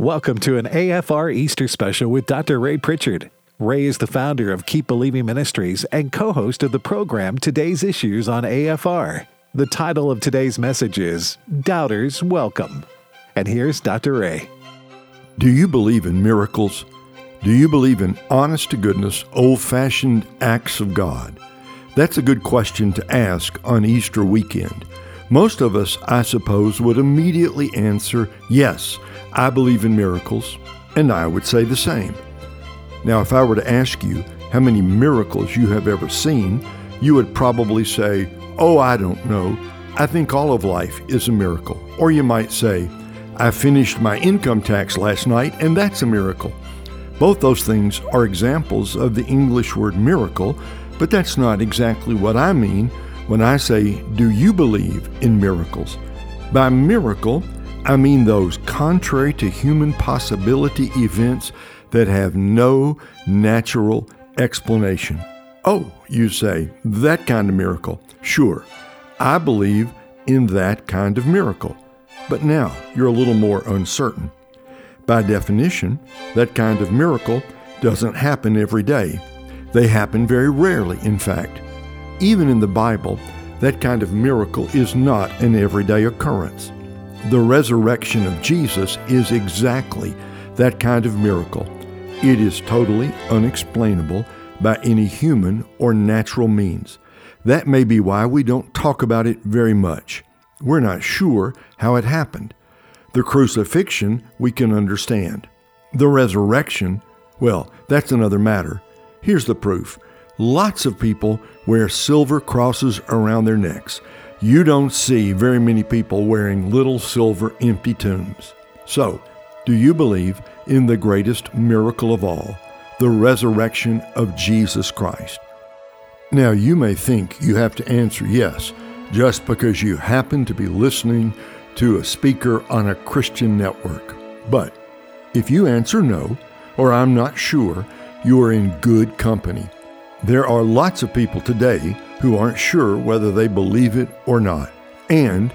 Welcome to an AFR Easter special with Dr. Ray Pritchard. Ray is the founder of Keep Believing Ministries and co host of the program Today's Issues on AFR. The title of today's message is Doubters Welcome. And here's Dr. Ray. Do you believe in miracles? Do you believe in honest to goodness, old fashioned acts of God? That's a good question to ask on Easter weekend. Most of us, I suppose, would immediately answer, Yes, I believe in miracles, and I would say the same. Now, if I were to ask you how many miracles you have ever seen, you would probably say, Oh, I don't know. I think all of life is a miracle. Or you might say, I finished my income tax last night, and that's a miracle. Both those things are examples of the English word miracle, but that's not exactly what I mean when I say, Do you believe in miracles? By miracle, I mean those contrary to human possibility events that have no natural explanation. Oh, you say, that kind of miracle. Sure, I believe in that kind of miracle. But now you're a little more uncertain. By definition, that kind of miracle doesn't happen every day. They happen very rarely, in fact. Even in the Bible, that kind of miracle is not an everyday occurrence. The resurrection of Jesus is exactly that kind of miracle. It is totally unexplainable by any human or natural means. That may be why we don't talk about it very much. We're not sure how it happened. The crucifixion we can understand. The resurrection, well, that's another matter. Here's the proof lots of people wear silver crosses around their necks. You don't see very many people wearing little silver empty tombs. So, do you believe in the greatest miracle of all, the resurrection of Jesus Christ? Now, you may think you have to answer yes just because you happen to be listening to a speaker on a Christian network. But if you answer no, or I'm not sure, you are in good company. There are lots of people today who aren't sure whether they believe it or not. And,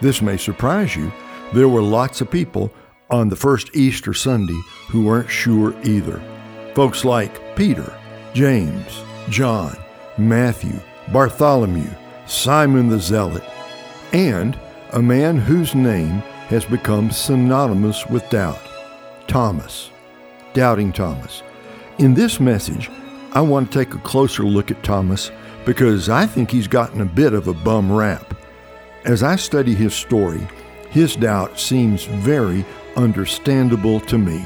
this may surprise you, there were lots of people on the first Easter Sunday who weren't sure either. Folks like Peter, James, John, Matthew, Bartholomew, Simon the Zealot, and a man whose name has become synonymous with doubt Thomas, Doubting Thomas. In this message, I want to take a closer look at Thomas because I think he's gotten a bit of a bum rap. As I study his story, his doubt seems very understandable to me.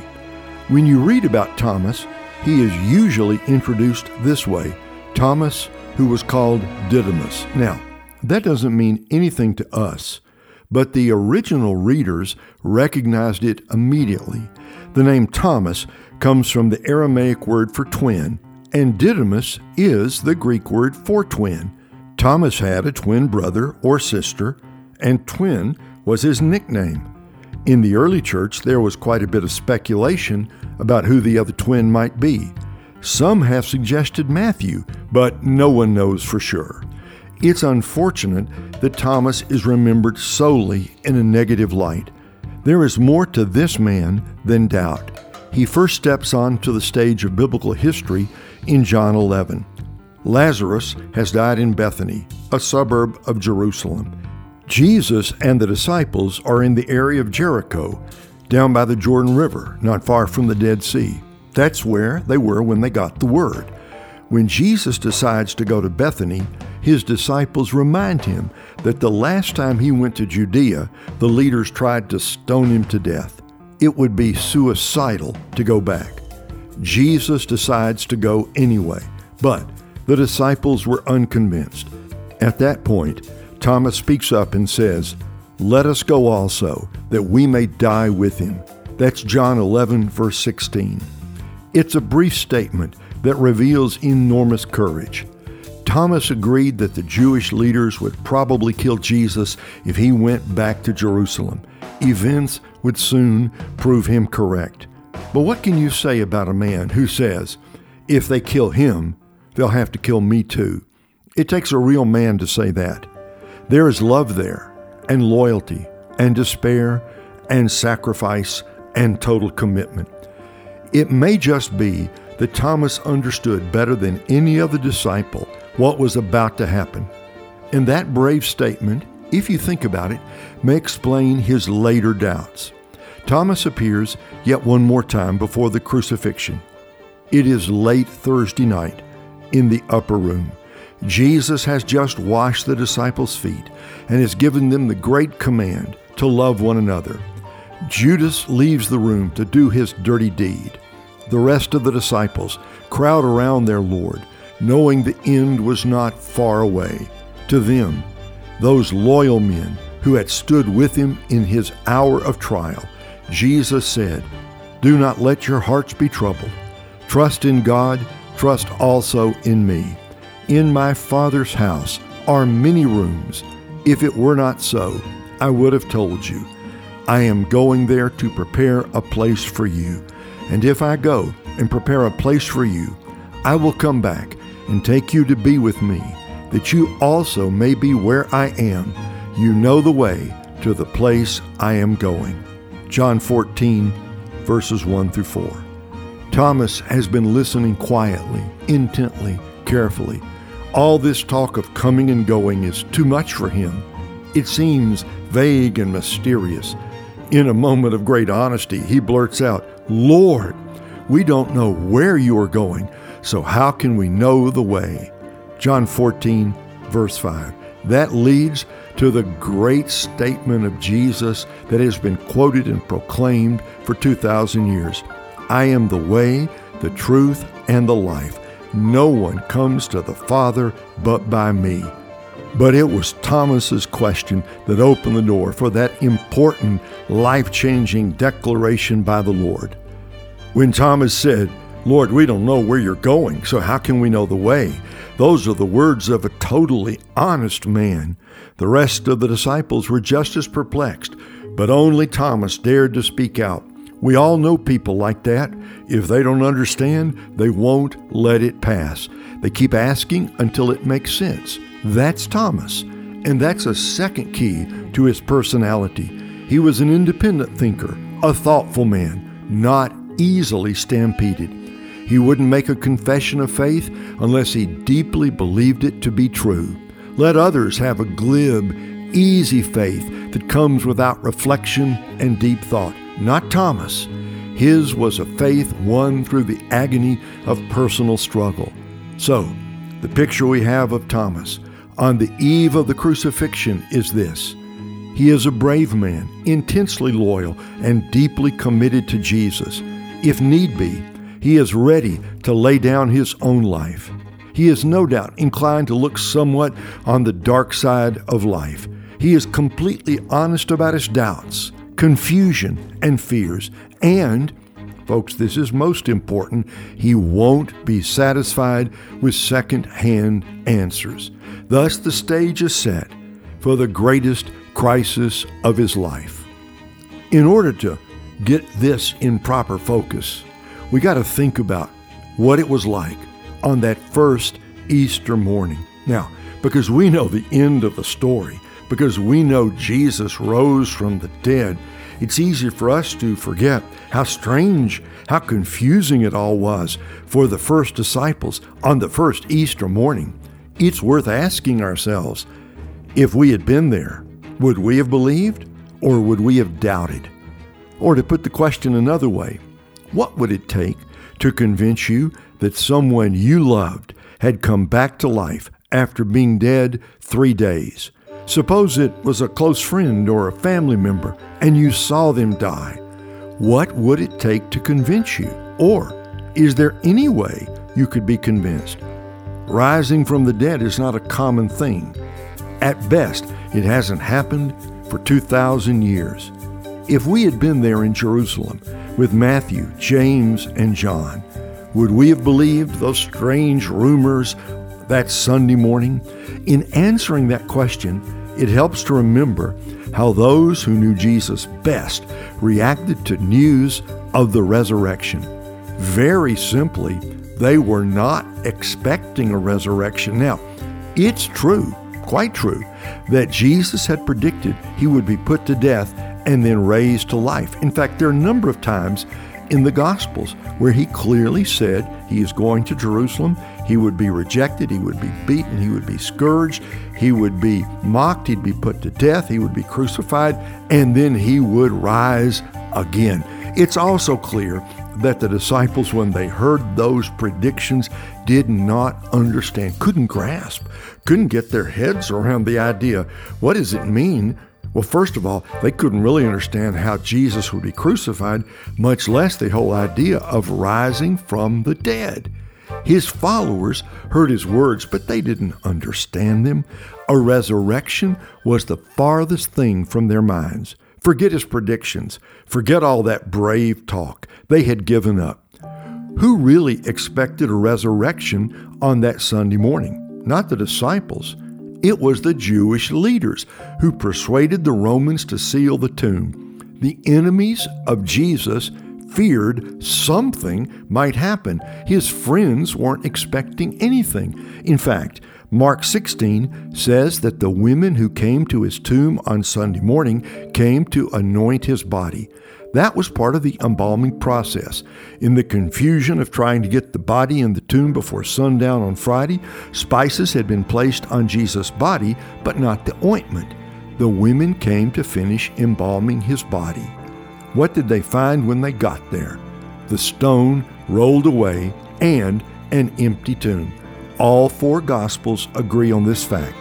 When you read about Thomas, he is usually introduced this way Thomas, who was called Didymus. Now, that doesn't mean anything to us, but the original readers recognized it immediately. The name Thomas comes from the Aramaic word for twin, and Didymus is the Greek word for twin. Thomas had a twin brother or sister, and twin was his nickname. In the early church, there was quite a bit of speculation about who the other twin might be. Some have suggested Matthew, but no one knows for sure. It's unfortunate that Thomas is remembered solely in a negative light. There is more to this man than doubt. He first steps onto the stage of biblical history in John 11. Lazarus has died in Bethany, a suburb of Jerusalem. Jesus and the disciples are in the area of Jericho, down by the Jordan River, not far from the Dead Sea. That's where they were when they got the word. When Jesus decides to go to Bethany, his disciples remind him that the last time he went to Judea, the leaders tried to stone him to death. It would be suicidal to go back. Jesus decides to go anyway, but the disciples were unconvinced. At that point, Thomas speaks up and says, Let us go also, that we may die with him. That's John 11, verse 16. It's a brief statement that reveals enormous courage. Thomas agreed that the Jewish leaders would probably kill Jesus if he went back to Jerusalem. Events would soon prove him correct. But what can you say about a man who says, if they kill him, they'll have to kill me too? It takes a real man to say that. There is love there, and loyalty, and despair, and sacrifice, and total commitment. It may just be that Thomas understood better than any other disciple what was about to happen. In that brave statement, if you think about it, may explain his later doubts. Thomas appears yet one more time before the crucifixion. It is late Thursday night in the upper room. Jesus has just washed the disciples' feet and has given them the great command to love one another. Judas leaves the room to do his dirty deed. The rest of the disciples crowd around their Lord, knowing the end was not far away. To them, those loyal men who had stood with him in his hour of trial, Jesus said, Do not let your hearts be troubled. Trust in God, trust also in me. In my Father's house are many rooms. If it were not so, I would have told you. I am going there to prepare a place for you. And if I go and prepare a place for you, I will come back and take you to be with me, that you also may be where I am. You know the way to the place I am going. John 14, verses 1 through 4. Thomas has been listening quietly, intently, carefully. All this talk of coming and going is too much for him. It seems vague and mysterious. In a moment of great honesty, he blurts out, Lord, we don't know where you are going, so how can we know the way? John 14, verse 5. That leads to the great statement of Jesus that has been quoted and proclaimed for 2,000 years I am the way, the truth, and the life. No one comes to the Father but by me. But it was Thomas's question that opened the door for that important, life changing declaration by the Lord. When Thomas said, Lord, we don't know where you're going, so how can we know the way? Those are the words of a totally honest man. The rest of the disciples were just as perplexed, but only Thomas dared to speak out. We all know people like that. If they don't understand, they won't let it pass. They keep asking until it makes sense. That's Thomas. And that's a second key to his personality. He was an independent thinker, a thoughtful man, not easily stampeded. He wouldn't make a confession of faith unless he deeply believed it to be true. Let others have a glib, easy faith that comes without reflection and deep thought. Not Thomas. His was a faith won through the agony of personal struggle. So, the picture we have of Thomas on the eve of the crucifixion is this He is a brave man, intensely loyal, and deeply committed to Jesus. If need be, he is ready to lay down his own life. He is no doubt inclined to look somewhat on the dark side of life. He is completely honest about his doubts, confusion, and fears. And, folks, this is most important, he won't be satisfied with second hand answers. Thus, the stage is set for the greatest crisis of his life. In order to get this in proper focus, we got to think about what it was like on that first Easter morning. Now, because we know the end of the story, because we know Jesus rose from the dead, it's easy for us to forget how strange, how confusing it all was for the first disciples on the first Easter morning. It's worth asking ourselves if we had been there, would we have believed or would we have doubted? Or to put the question another way, what would it take to convince you that someone you loved had come back to life after being dead three days? Suppose it was a close friend or a family member and you saw them die. What would it take to convince you? Or is there any way you could be convinced? Rising from the dead is not a common thing. At best, it hasn't happened for 2,000 years. If we had been there in Jerusalem with Matthew, James, and John, would we have believed those strange rumors that Sunday morning? In answering that question, it helps to remember how those who knew Jesus best reacted to news of the resurrection. Very simply, they were not expecting a resurrection. Now, it's true, quite true, that Jesus had predicted he would be put to death and then raised to life. In fact, there are a number of times in the Gospels where he clearly said he is going to Jerusalem. He would be rejected, he would be beaten, he would be scourged, he would be mocked, he'd be put to death, he would be crucified, and then he would rise again. It's also clear that the disciples, when they heard those predictions, did not understand, couldn't grasp, couldn't get their heads around the idea. What does it mean well, first of all, they couldn't really understand how Jesus would be crucified, much less the whole idea of rising from the dead. His followers heard his words, but they didn't understand them. A resurrection was the farthest thing from their minds. Forget his predictions. Forget all that brave talk. They had given up. Who really expected a resurrection on that Sunday morning? Not the disciples. It was the Jewish leaders who persuaded the Romans to seal the tomb. The enemies of Jesus feared something might happen. His friends weren't expecting anything. In fact, Mark 16 says that the women who came to his tomb on Sunday morning came to anoint his body. That was part of the embalming process. In the confusion of trying to get the body in the tomb before sundown on Friday, spices had been placed on Jesus' body, but not the ointment. The women came to finish embalming his body. What did they find when they got there? The stone rolled away and an empty tomb. All four Gospels agree on this fact.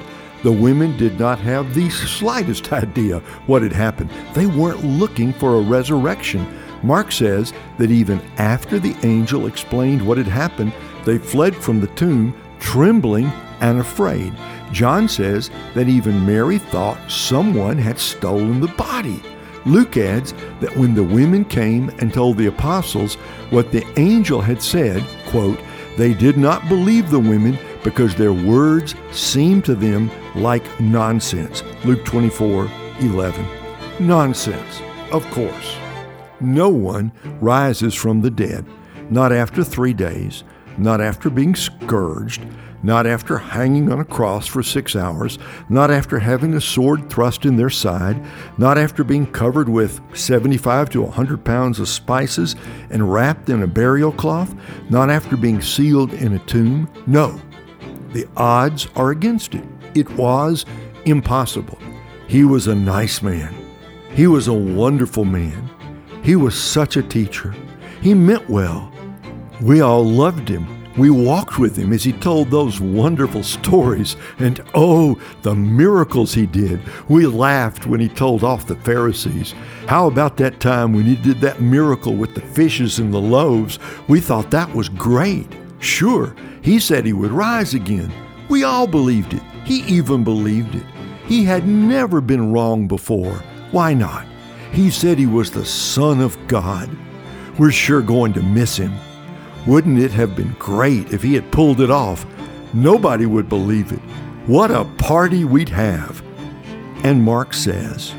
The women did not have the slightest idea what had happened. They weren't looking for a resurrection. Mark says that even after the angel explained what had happened, they fled from the tomb, trembling and afraid. John says that even Mary thought someone had stolen the body. Luke adds that when the women came and told the apostles what the angel had said, quote, they did not believe the women because their words seemed to them like nonsense. Luke 24 11. Nonsense, of course. No one rises from the dead, not after three days, not after being scourged, not after hanging on a cross for six hours, not after having a sword thrust in their side, not after being covered with 75 to 100 pounds of spices and wrapped in a burial cloth, not after being sealed in a tomb. No, the odds are against it. It was impossible. He was a nice man. He was a wonderful man. He was such a teacher. He meant well. We all loved him. We walked with him as he told those wonderful stories, and oh, the miracles he did. We laughed when he told off the Pharisees. How about that time when he did that miracle with the fishes and the loaves? We thought that was great. Sure, he said he would rise again. We all believed it. He even believed it. He had never been wrong before. Why not? He said he was the Son of God. We're sure going to miss him. Wouldn't it have been great if he had pulled it off? Nobody would believe it. What a party we'd have. And Mark says,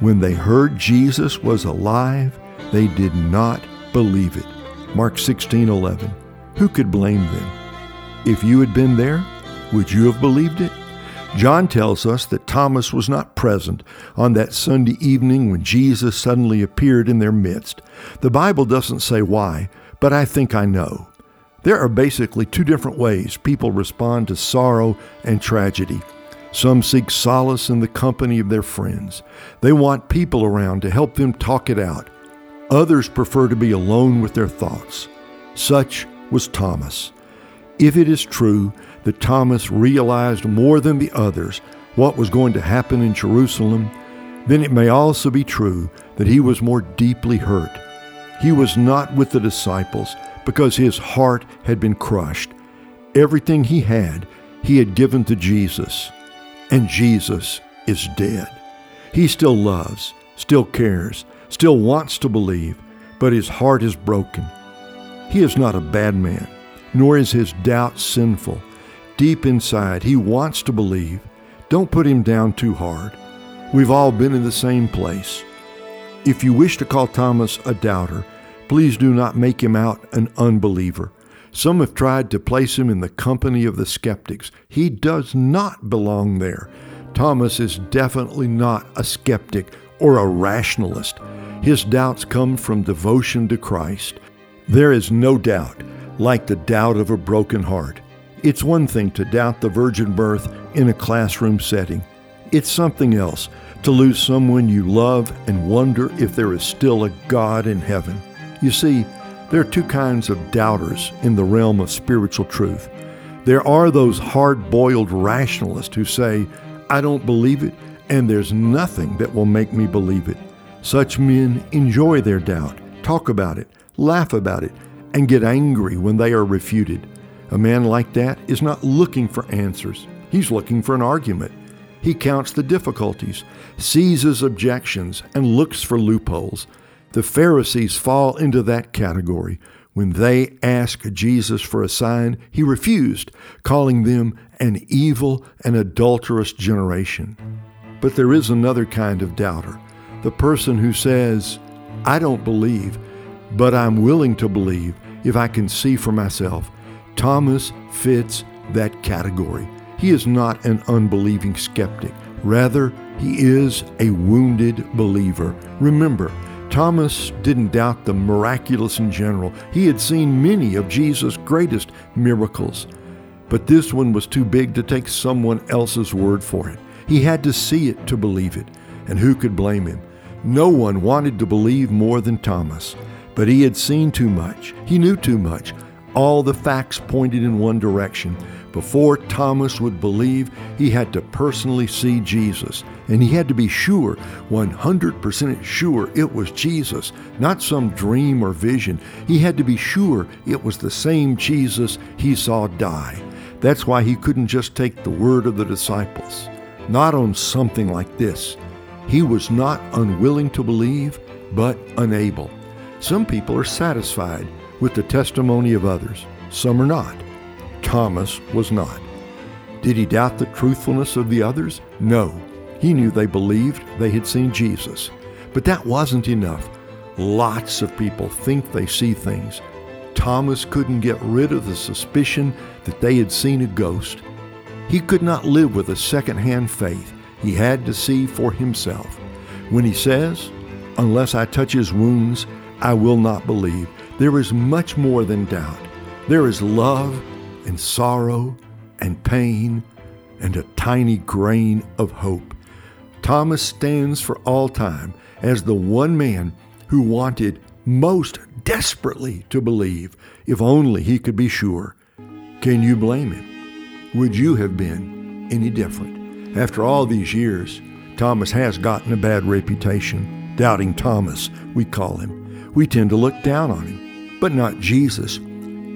when they heard Jesus was alive, they did not believe it. Mark 16 11. Who could blame them? If you had been there, would you have believed it? John tells us that Thomas was not present on that Sunday evening when Jesus suddenly appeared in their midst. The Bible doesn't say why, but I think I know. There are basically two different ways people respond to sorrow and tragedy. Some seek solace in the company of their friends. They want people around to help them talk it out. Others prefer to be alone with their thoughts. Such was Thomas. If it is true that Thomas realized more than the others what was going to happen in Jerusalem, then it may also be true that he was more deeply hurt. He was not with the disciples because his heart had been crushed. Everything he had, he had given to Jesus, and Jesus is dead. He still loves, still cares, still wants to believe, but his heart is broken. He is not a bad man, nor is his doubt sinful. Deep inside, he wants to believe. Don't put him down too hard. We've all been in the same place. If you wish to call Thomas a doubter, please do not make him out an unbeliever. Some have tried to place him in the company of the skeptics. He does not belong there. Thomas is definitely not a skeptic or a rationalist. His doubts come from devotion to Christ. There is no doubt like the doubt of a broken heart. It's one thing to doubt the virgin birth in a classroom setting. It's something else to lose someone you love and wonder if there is still a God in heaven. You see, there are two kinds of doubters in the realm of spiritual truth. There are those hard boiled rationalists who say, I don't believe it, and there's nothing that will make me believe it. Such men enjoy their doubt, talk about it, laugh about it, and get angry when they are refuted. A man like that is not looking for answers, he's looking for an argument. He counts the difficulties, seizes objections, and looks for loopholes. The Pharisees fall into that category. When they asked Jesus for a sign, he refused, calling them an evil and adulterous generation. But there is another kind of doubter the person who says, I don't believe, but I'm willing to believe if I can see for myself. Thomas fits that category. He is not an unbelieving skeptic. Rather, he is a wounded believer. Remember, Thomas didn't doubt the miraculous in general. He had seen many of Jesus' greatest miracles. But this one was too big to take someone else's word for it. He had to see it to believe it. And who could blame him? No one wanted to believe more than Thomas. But he had seen too much. He knew too much. All the facts pointed in one direction. Before Thomas would believe, he had to personally see Jesus. And he had to be sure, 100% sure, it was Jesus, not some dream or vision. He had to be sure it was the same Jesus he saw die. That's why he couldn't just take the word of the disciples. Not on something like this. He was not unwilling to believe, but unable. Some people are satisfied with the testimony of others, some are not. Thomas was not. Did he doubt the truthfulness of the others? No. He knew they believed they had seen Jesus. But that wasn't enough. Lots of people think they see things. Thomas couldn't get rid of the suspicion that they had seen a ghost. He could not live with a second-hand faith. He had to see for himself. When he says, Unless I touch his wounds, I will not believe. There is much more than doubt. There is love and sorrow and pain and a tiny grain of hope. Thomas stands for all time as the one man who wanted most desperately to believe, if only he could be sure. Can you blame him? Would you have been any different? After all these years, Thomas has gotten a bad reputation. Doubting Thomas, we call him we tend to look down on him, but not Jesus.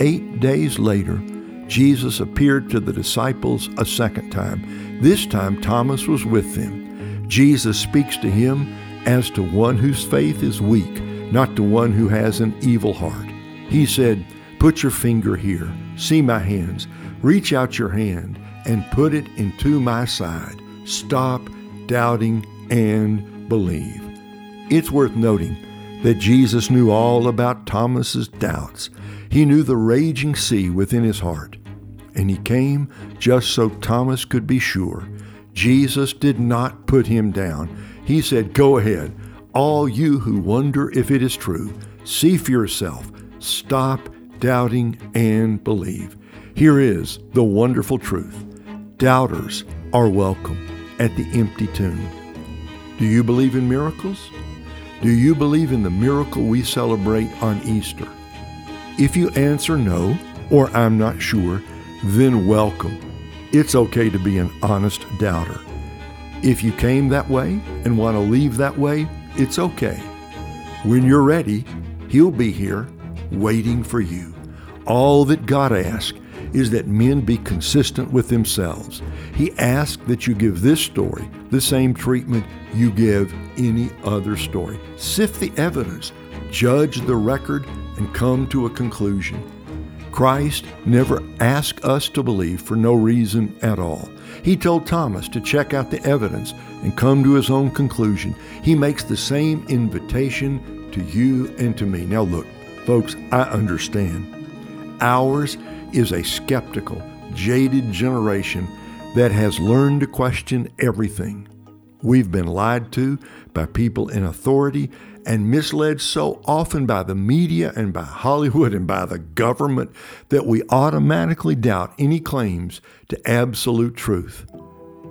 Eight days later, Jesus appeared to the disciples a second time. This time, Thomas was with them. Jesus speaks to him as to one whose faith is weak, not to one who has an evil heart. He said, Put your finger here, see my hands, reach out your hand, and put it into my side. Stop doubting and believe. It's worth noting that Jesus knew all about Thomas's doubts. He knew the raging sea within his heart. And he came just so Thomas could be sure. Jesus did not put him down. He said, Go ahead, all you who wonder if it is true, see for yourself. Stop doubting and believe. Here is the wonderful truth doubters are welcome at the empty tomb. Do you believe in miracles? Do you believe in the miracle we celebrate on Easter? If you answer no, or I'm not sure, then welcome. It's okay to be an honest doubter. If you came that way and want to leave that way, it's okay. When you're ready, He'll be here waiting for you. All that God asks is that men be consistent with themselves. He asks that you give this story the same treatment you give any other story. Sift the evidence, judge the record, and come to a conclusion. Christ never asked us to believe for no reason at all. He told Thomas to check out the evidence and come to his own conclusion. He makes the same invitation to you and to me. Now, look, folks, I understand. Ours is a skeptical, jaded generation that has learned to question everything. We've been lied to by people in authority and misled so often by the media and by Hollywood and by the government that we automatically doubt any claims to absolute truth.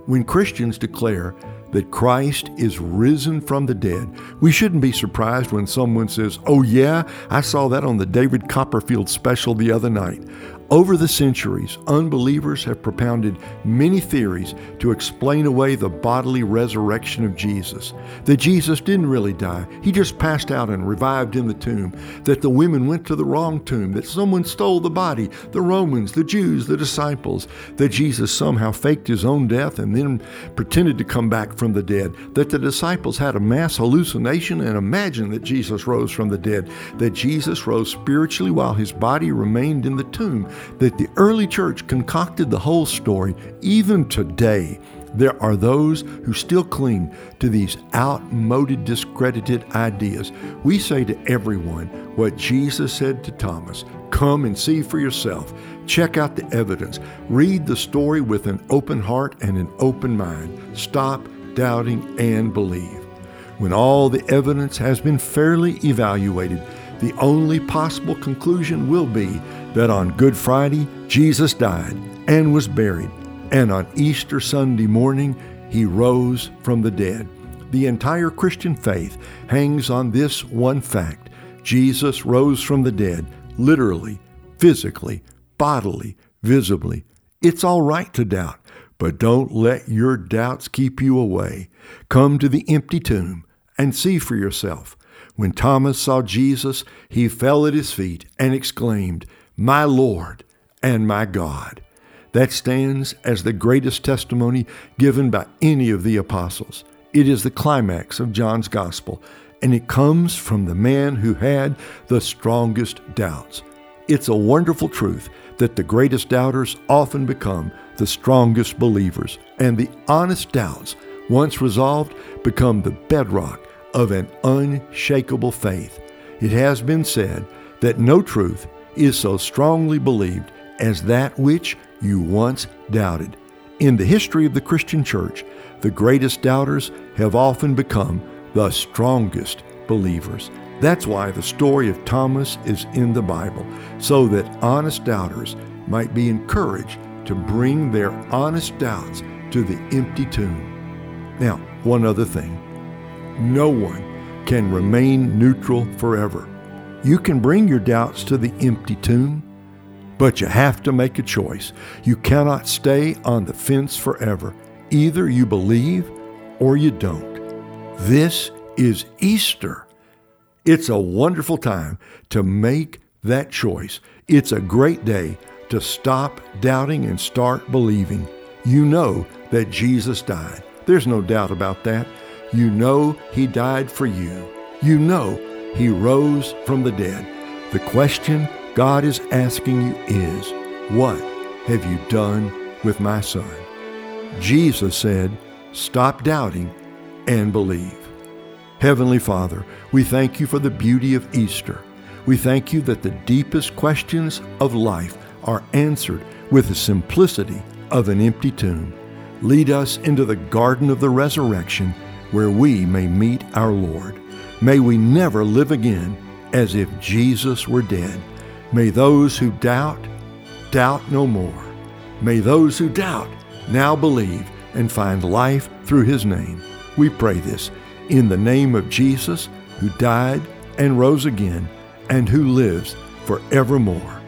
When Christians declare that Christ is risen from the dead, we shouldn't be surprised when someone says, Oh, yeah, I saw that on the David Copperfield special the other night. Over the centuries, unbelievers have propounded many theories to explain away the bodily resurrection of Jesus. That Jesus didn't really die, he just passed out and revived in the tomb. That the women went to the wrong tomb, that someone stole the body, the Romans, the Jews, the disciples. That Jesus somehow faked his own death and then pretended to come back from the dead. That the disciples had a mass hallucination and imagined that Jesus rose from the dead. That Jesus rose spiritually while his body remained in the tomb that the early church concocted the whole story. Even today, there are those who still cling to these outmoded, discredited ideas. We say to everyone what Jesus said to Thomas come and see for yourself. Check out the evidence. Read the story with an open heart and an open mind. Stop doubting and believe. When all the evidence has been fairly evaluated, the only possible conclusion will be that on Good Friday, Jesus died and was buried, and on Easter Sunday morning, he rose from the dead. The entire Christian faith hangs on this one fact Jesus rose from the dead, literally, physically, bodily, visibly. It's all right to doubt, but don't let your doubts keep you away. Come to the empty tomb and see for yourself. When Thomas saw Jesus, he fell at his feet and exclaimed, My Lord and my God. That stands as the greatest testimony given by any of the apostles. It is the climax of John's gospel, and it comes from the man who had the strongest doubts. It's a wonderful truth that the greatest doubters often become the strongest believers, and the honest doubts, once resolved, become the bedrock of an unshakable faith. It has been said that no truth is so strongly believed as that which you once doubted. In the history of the Christian church, the greatest doubters have often become the strongest believers. That's why the story of Thomas is in the Bible, so that honest doubters might be encouraged to bring their honest doubts to the empty tomb. Now, one other thing. No one can remain neutral forever. You can bring your doubts to the empty tomb, but you have to make a choice. You cannot stay on the fence forever. Either you believe or you don't. This is Easter. It's a wonderful time to make that choice. It's a great day to stop doubting and start believing. You know that Jesus died. There's no doubt about that. You know He died for you. You know He rose from the dead. The question God is asking you is, What have you done with my son? Jesus said, Stop doubting and believe. Heavenly Father, we thank you for the beauty of Easter. We thank you that the deepest questions of life are answered with the simplicity of an empty tomb. Lead us into the garden of the resurrection where we may meet our Lord. May we never live again as if Jesus were dead. May those who doubt, doubt no more. May those who doubt now believe and find life through his name. We pray this in the name of Jesus, who died and rose again, and who lives forevermore.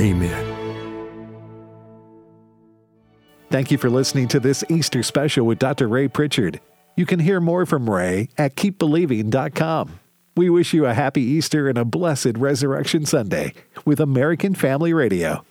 Amen. Thank you for listening to this Easter special with Dr. Ray Pritchard. You can hear more from Ray at keepbelieving.com. We wish you a happy Easter and a blessed Resurrection Sunday with American Family Radio.